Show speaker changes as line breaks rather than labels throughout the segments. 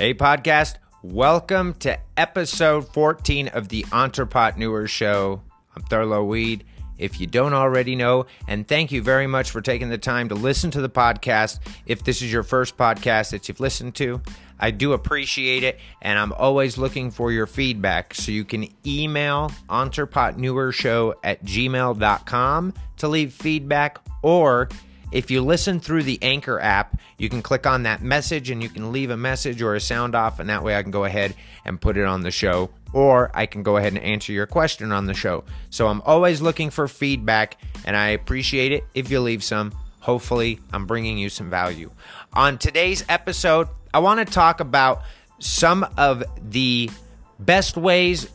Hey, podcast. Welcome to episode 14 of the Entrepreneur Show. I'm Thurlow Weed. If you don't already know, and thank you very much for taking the time to listen to the podcast. If this is your first podcast that you've listened to, I do appreciate it, and I'm always looking for your feedback. So you can email entrepreneurshow at gmail.com to leave feedback, or if you listen through the Anchor app, you can click on that message and you can leave a message or a sound off, and that way I can go ahead and put it on the show, or I can go ahead and answer your question on the show. So I'm always looking for feedback, and I appreciate it if you leave some. Hopefully, I'm bringing you some value. On today's episode, I want to talk about some of the best ways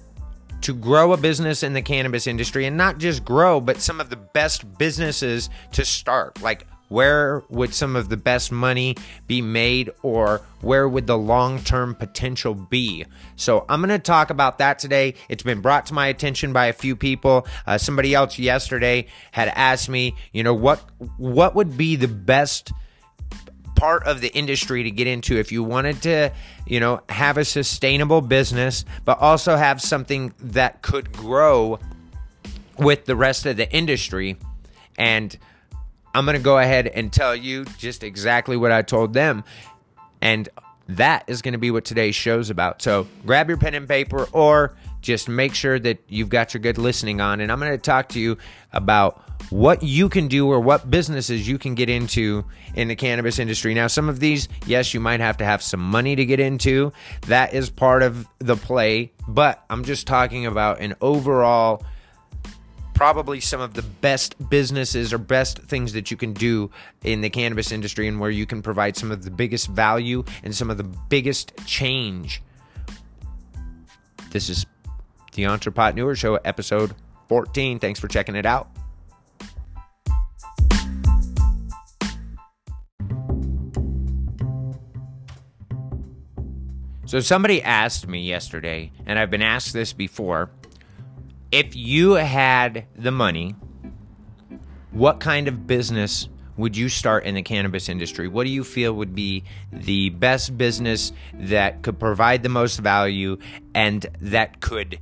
to grow a business in the cannabis industry and not just grow, but some of the best businesses to start. Like, where would some of the best money be made, or where would the long term potential be? So, I'm going to talk about that today. It's been brought to my attention by a few people. Uh, somebody else yesterday had asked me, you know, what what would be the best part of the industry to get into if you wanted to, you know, have a sustainable business, but also have something that could grow with the rest of the industry. And I'm going to go ahead and tell you just exactly what I told them. And that is going to be what today's show's about. So grab your pen and paper or just make sure that you've got your good listening on. And I'm going to talk to you about what you can do or what businesses you can get into in the cannabis industry. Now, some of these, yes, you might have to have some money to get into. That is part of the play. But I'm just talking about an overall probably some of the best businesses or best things that you can do in the cannabis industry and where you can provide some of the biggest value and some of the biggest change. This is the Entrepreneur Show, episode 14. Thanks for checking it out. So, somebody asked me yesterday, and I've been asked this before if you had the money, what kind of business would you start in the cannabis industry? What do you feel would be the best business that could provide the most value and that could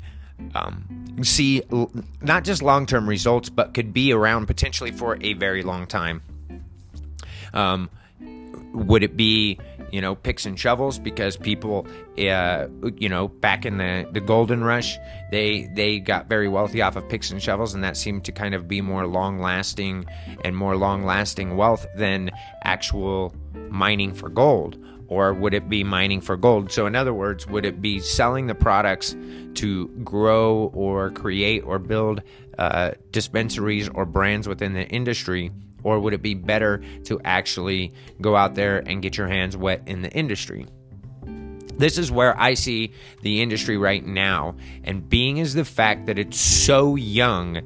um, see not just long term results, but could be around potentially for a very long time? Um, would it be you know picks and shovels because people uh, you know back in the the golden rush they they got very wealthy off of picks and shovels and that seemed to kind of be more long lasting and more long lasting wealth than actual mining for gold. Or would it be mining for gold? So in other words would it be selling the products to grow or create or build uh, dispensaries or brands within the industry or would it be better to actually go out there and get your hands wet in the industry? This is where I see the industry right now. And being is the fact that it's so young,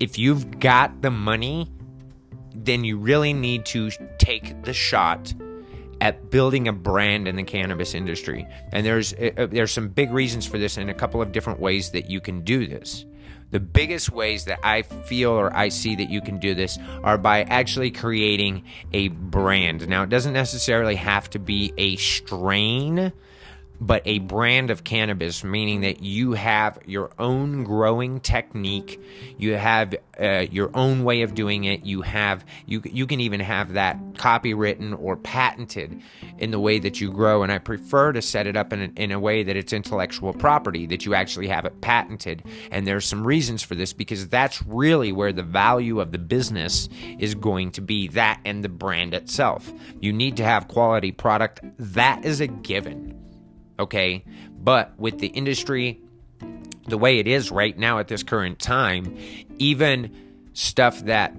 if you've got the money, then you really need to take the shot at building a brand in the cannabis industry. And there's uh, there's some big reasons for this and a couple of different ways that you can do this. The biggest ways that I feel or I see that you can do this are by actually creating a brand. Now, it doesn't necessarily have to be a strain but a brand of cannabis, meaning that you have your own growing technique, you have uh, your own way of doing it. You have you you can even have that copywritten or patented in the way that you grow. And I prefer to set it up in a, in a way that it's intellectual property, that you actually have it patented. And there's some reasons for this because that's really where the value of the business is going to be. That and the brand itself. You need to have quality product. That is a given okay? But with the industry the way it is right now at this current time, even stuff that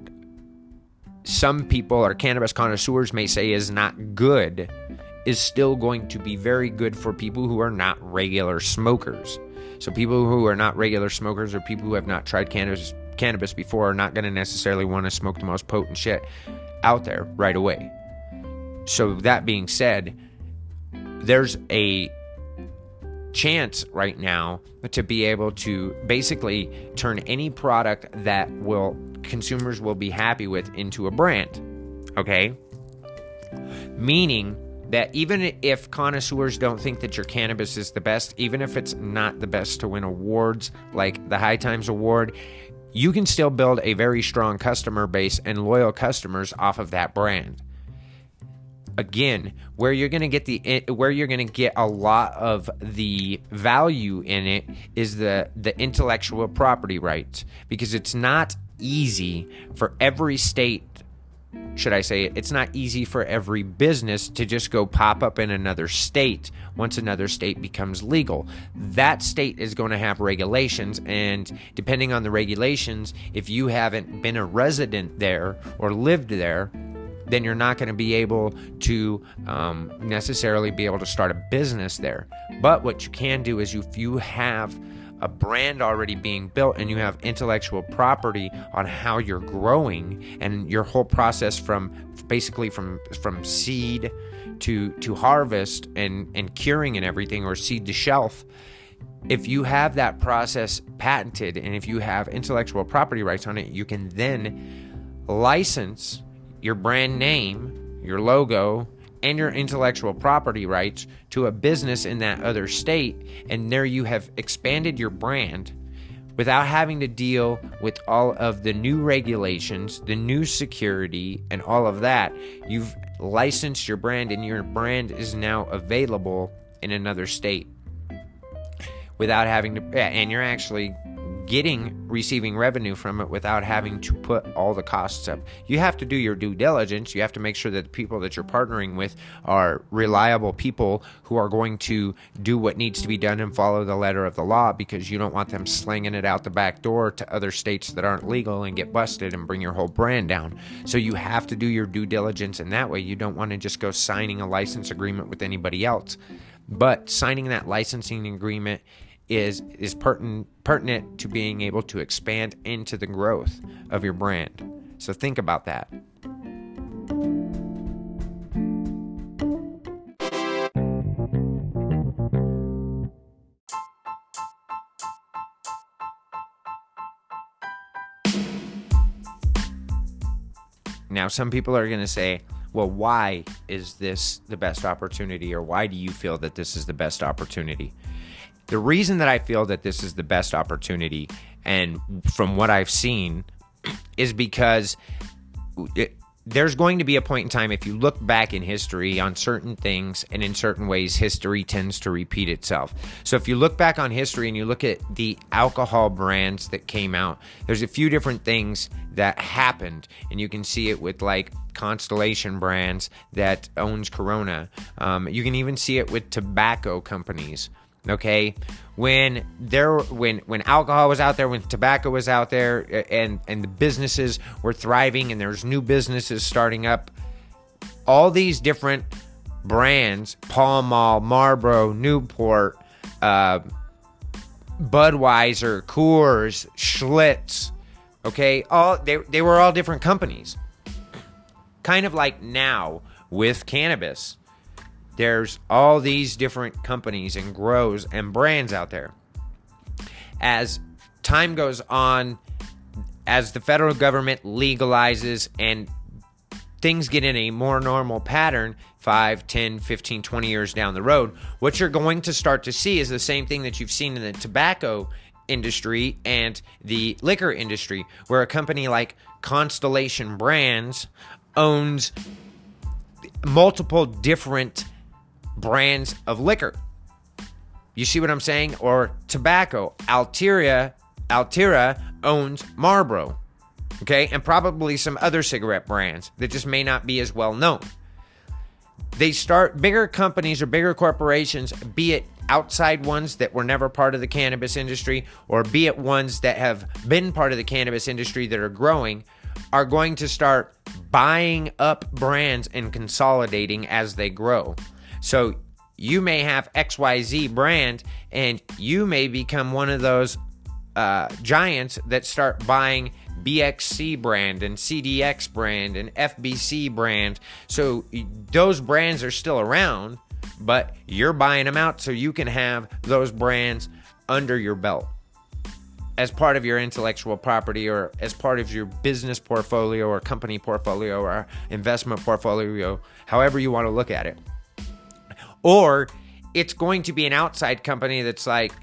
some people or cannabis connoisseurs may say is not good is still going to be very good for people who are not regular smokers. So people who are not regular smokers or people who have not tried cannabis cannabis before are not going to necessarily want to smoke the most potent shit out there right away. So that being said, there's a chance right now to be able to basically turn any product that will consumers will be happy with into a brand. Okay? Meaning that even if connoisseurs don't think that your cannabis is the best, even if it's not the best to win awards like the High Times Award, you can still build a very strong customer base and loyal customers off of that brand. Again, where you're going to get the eh, where you're going to get a lot of the value in it is the the intellectual property rights because it's not easy for every state should I say, it? it's not easy for every business to just go pop up in another state once another state becomes legal. That state is going to have regulations, and depending on the regulations, if you haven't been a resident there or lived there, then you're not going to be able to um, necessarily be able to start a business there. But what you can do is if you have a brand already being built and you have intellectual property on how you're growing and your whole process from basically from from seed to to harvest and and curing and everything or seed to shelf if you have that process patented and if you have intellectual property rights on it you can then license your brand name your logo and your intellectual property rights to a business in that other state, and there you have expanded your brand without having to deal with all of the new regulations, the new security, and all of that. You've licensed your brand, and your brand is now available in another state without having to, and you're actually getting receiving revenue from it without having to put all the costs up. You have to do your due diligence. You have to make sure that the people that you're partnering with are reliable people who are going to do what needs to be done and follow the letter of the law because you don't want them slinging it out the back door to other states that aren't legal and get busted and bring your whole brand down. So you have to do your due diligence in that way. You don't want to just go signing a license agreement with anybody else. But signing that licensing agreement is is pertinent pertinent to being able to expand into the growth of your brand. So think about that. Now, some people are going to say, well, why is this the best opportunity, or why do you feel that this is the best opportunity? The reason that I feel that this is the best opportunity, and from what I've seen, is because it, there's going to be a point in time if you look back in history on certain things and in certain ways history tends to repeat itself. So if you look back on history and you look at the alcohol brands that came out there's a few different things that happened. And you can see it with like constellation brands that owns corona. Um, you can even see it with tobacco companies okay? When there when when alcohol was out there when tobacco was out there and and the businesses were thriving and there's new businesses starting up all these different brands Pall Mall Marlboro Newport uh, Budweiser Coors Schlitz okay? All they, they were all different companies. Kind of like now with cannabis there's all these different companies and grows and brands out there. As time goes on, as the federal government legalizes and things get in a more normal pattern 5 10 15 20 years down the road what you're going to start to see is the same thing that you've seen in the tobacco industry and the liquor industry where a company like constellation brands owns multiple different brands of liquor. You see what I'm saying? Or tobacco. Altria, Altria owns Marlboro. Okay? And probably some other cigarette brands that just may not be as well known. They start bigger companies or bigger corporations, be it outside ones that were never part of the cannabis industry, or be it ones that have been part of the cannabis industry that are growing, are going to start buying up brands and consolidating as they grow. So you may have XYZ brand and you may become one of those uh, giants that start buying BXC brand and CDX brand and FBC brand. So those brands are still around, but you're buying them out so you can have those brands under your belt as part of your intellectual property or as part of your business portfolio or company portfolio or investment portfolio, however you want to look at it. Or it's going to be an outside company that's like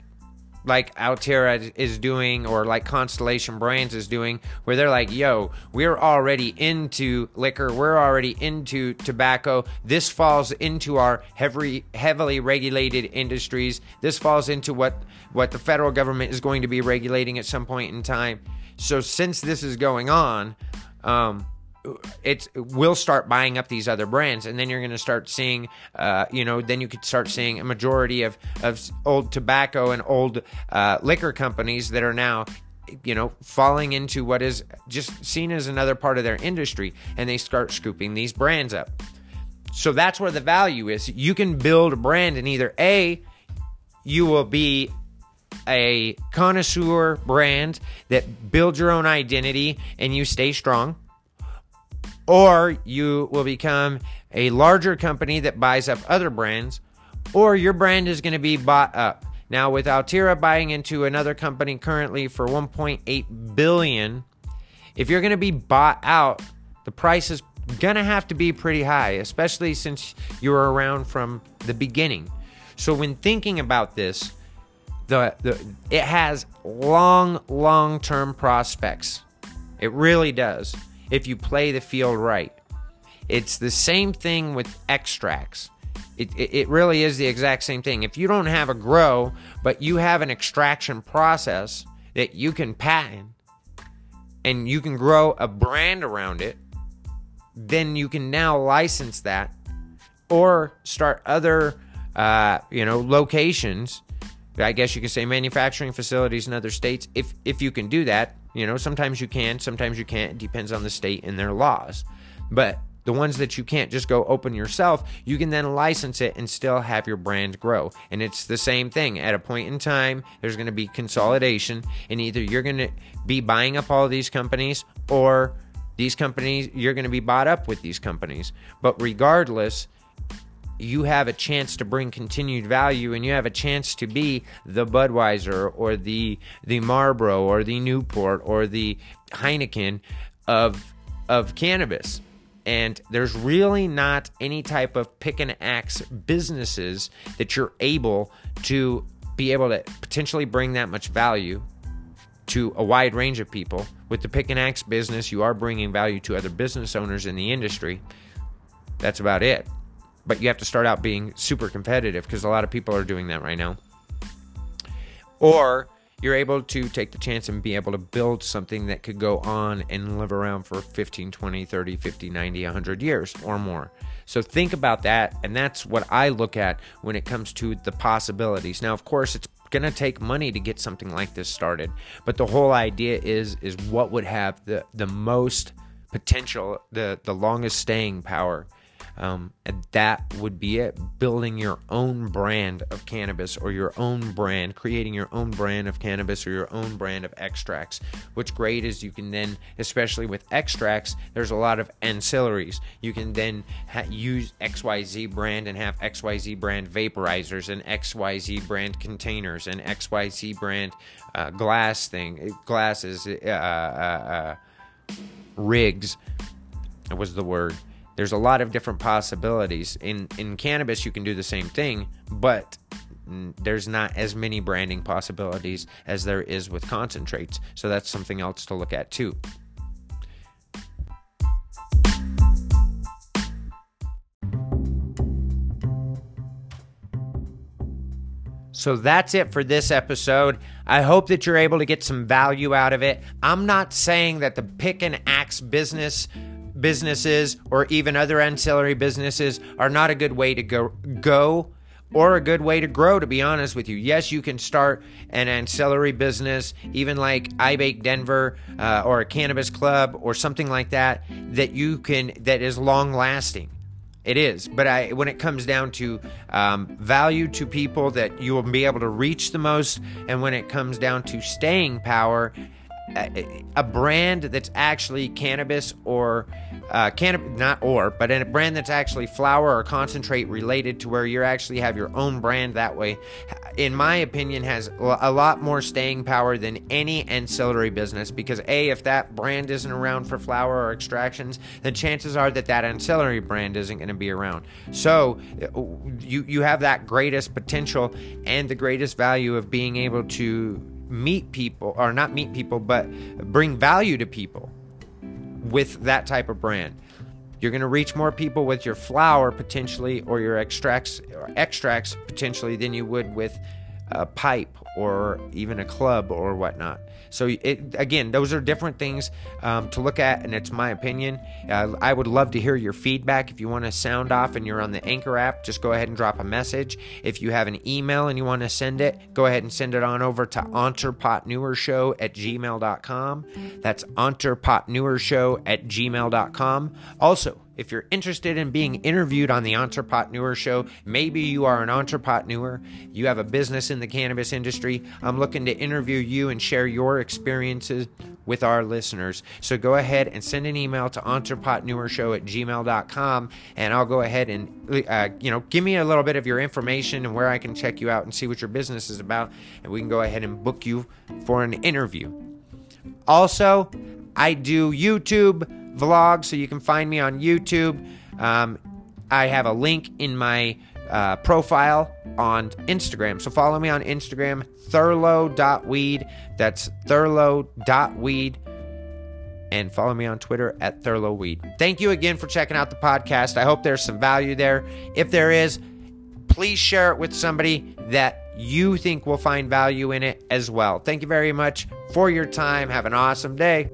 like Altria is doing or like Constellation Brands is doing, where they're like, yo, we're already into liquor, we're already into tobacco. This falls into our heavy, heavily regulated industries. This falls into what, what the federal government is going to be regulating at some point in time. So since this is going on, um, it's we'll start buying up these other brands and then you're going to start seeing uh, you know then you could start seeing a majority of of old tobacco and old uh, liquor companies that are now you know falling into what is just seen as another part of their industry and they start scooping these brands up. So that's where the value is. You can build a brand and either a you will be a connoisseur brand that builds your own identity and you stay strong or you will become a larger company that buys up other brands, or your brand is going to be bought up. Now, with Altria buying into another company currently for 1.8 billion, if you're going to be bought out, the price is going to have to be pretty high, especially since you were around from the beginning. So when thinking about this, the, the it has long long-term prospects. It really does if you play the field right. It's the same thing with extracts. It, it, it, really is the exact same thing. If you don't have a grow, but you have an extraction process that you can patent and you can grow a brand around it, then you can now license that or start other, uh, you know, locations. I guess you could say manufacturing facilities in other states. If if you can do that, you know, sometimes you can, sometimes you can't. It depends on the state and their laws. But the ones that you can't just go open yourself, you can then license it and still have your brand grow. And it's the same thing. At a point in time, there's going to be consolidation, and either you're going to be buying up all these companies or these companies, you're going to be bought up with these companies. But regardless, you have a chance to bring continued value and you have a chance to be the Budweiser or the the Marlboro or the Newport or the Heineken of of cannabis. And there's really not any type of pick and axe businesses that you're able to be able to potentially bring that much value to a wide range of people. With the pick and axe business, you are bringing value to other business owners in the industry. That's about it but you have to start out being super competitive because a lot of people are doing that right now. Or you're able to take the chance and be able to build something that could go on and live around for 15, 20, 30, 50, 90, 100 years or more. So think about that. And that's what I look at when it comes to the possibilities. Now, of course, it's going to take money to get something like this started. But the whole idea is is what would have the, the most potential, the, the longest staying power um, and that would be it. Building your own brand of cannabis or your own brand, creating your own brand of cannabis or your own brand of extracts. What's great is you can then, especially with extracts, there's a lot of ancillaries. You can then ha- use XYZ brand and have XYZ brand vaporizers and XYZ brand containers and XYZ brand uh, glass thing, glasses, uh, uh, uh rigs was the word there's a lot of different possibilities. In in cannabis, you can do the same thing, but there's not as many branding possibilities as there is with concentrates. So that's something else to look at too. So that's it for this episode. I hope that you're able to get some value out of it. I'm not saying that the pick and axe business businesses or even other ancillary businesses are not a good way to go go or a good way to grow to be honest with you. Yes you can start an ancillary business even like ibake denver uh, or a cannabis club or something like that that you can that is long lasting it is but i when it comes down to um, value to people that you will be able to reach the most and when it comes down to staying power a, brand that's actually cannabis or uh, cannabis, not or, but a brand that's actually flower or concentrate related to where you actually have your own brand that way, in my opinion, has a lot more staying power than any ancillary business because A, if that brand isn't around for flower or extractions, then chances are that that ancillary brand isn't going to be around. So you, you have that greatest potential and the greatest value of being able to meet people, or not meet people, but bring value to people with that type of brand. You're going to reach more people with your flower potentially or your extracts or extracts potentially than you would with a pipe or even a club or whatnot. So it, again, those are different things um, to look at, and it's my opinion. Uh, I would love to hear your feedback. If you want to sound off and you're on the Anchor app, just go ahead and drop a message. If you have an email and you want to send it, go ahead and send it on over to entrepreneurshow at gmail.com. That's entrepreneurshow at gmail.com. Also, if you're interested in being interviewed on the Entrepreneur Show, maybe you are an entrepreneur, you have a business in the cannabis industry, I'm looking to interview you and share your experiences with our listeners. So go ahead and send an email to entrepreneurshow at gmail.com and I'll go ahead and, uh, you know, give me a little bit of your information and where I can check you out and see what your business is about. And we can go ahead and book you for an interview. Also, I do YouTube vlog, so you can find me on YouTube. Um, I have a link in my uh, profile on Instagram. So follow me on Instagram, thurlow.weed. That's thurlow.weed. And follow me on Twitter at thurlowweed. Thank you again for checking out the podcast. I hope there's some value there. If there is, please share it with somebody that you think will find value in it as well. Thank you very much for your time. Have an awesome day.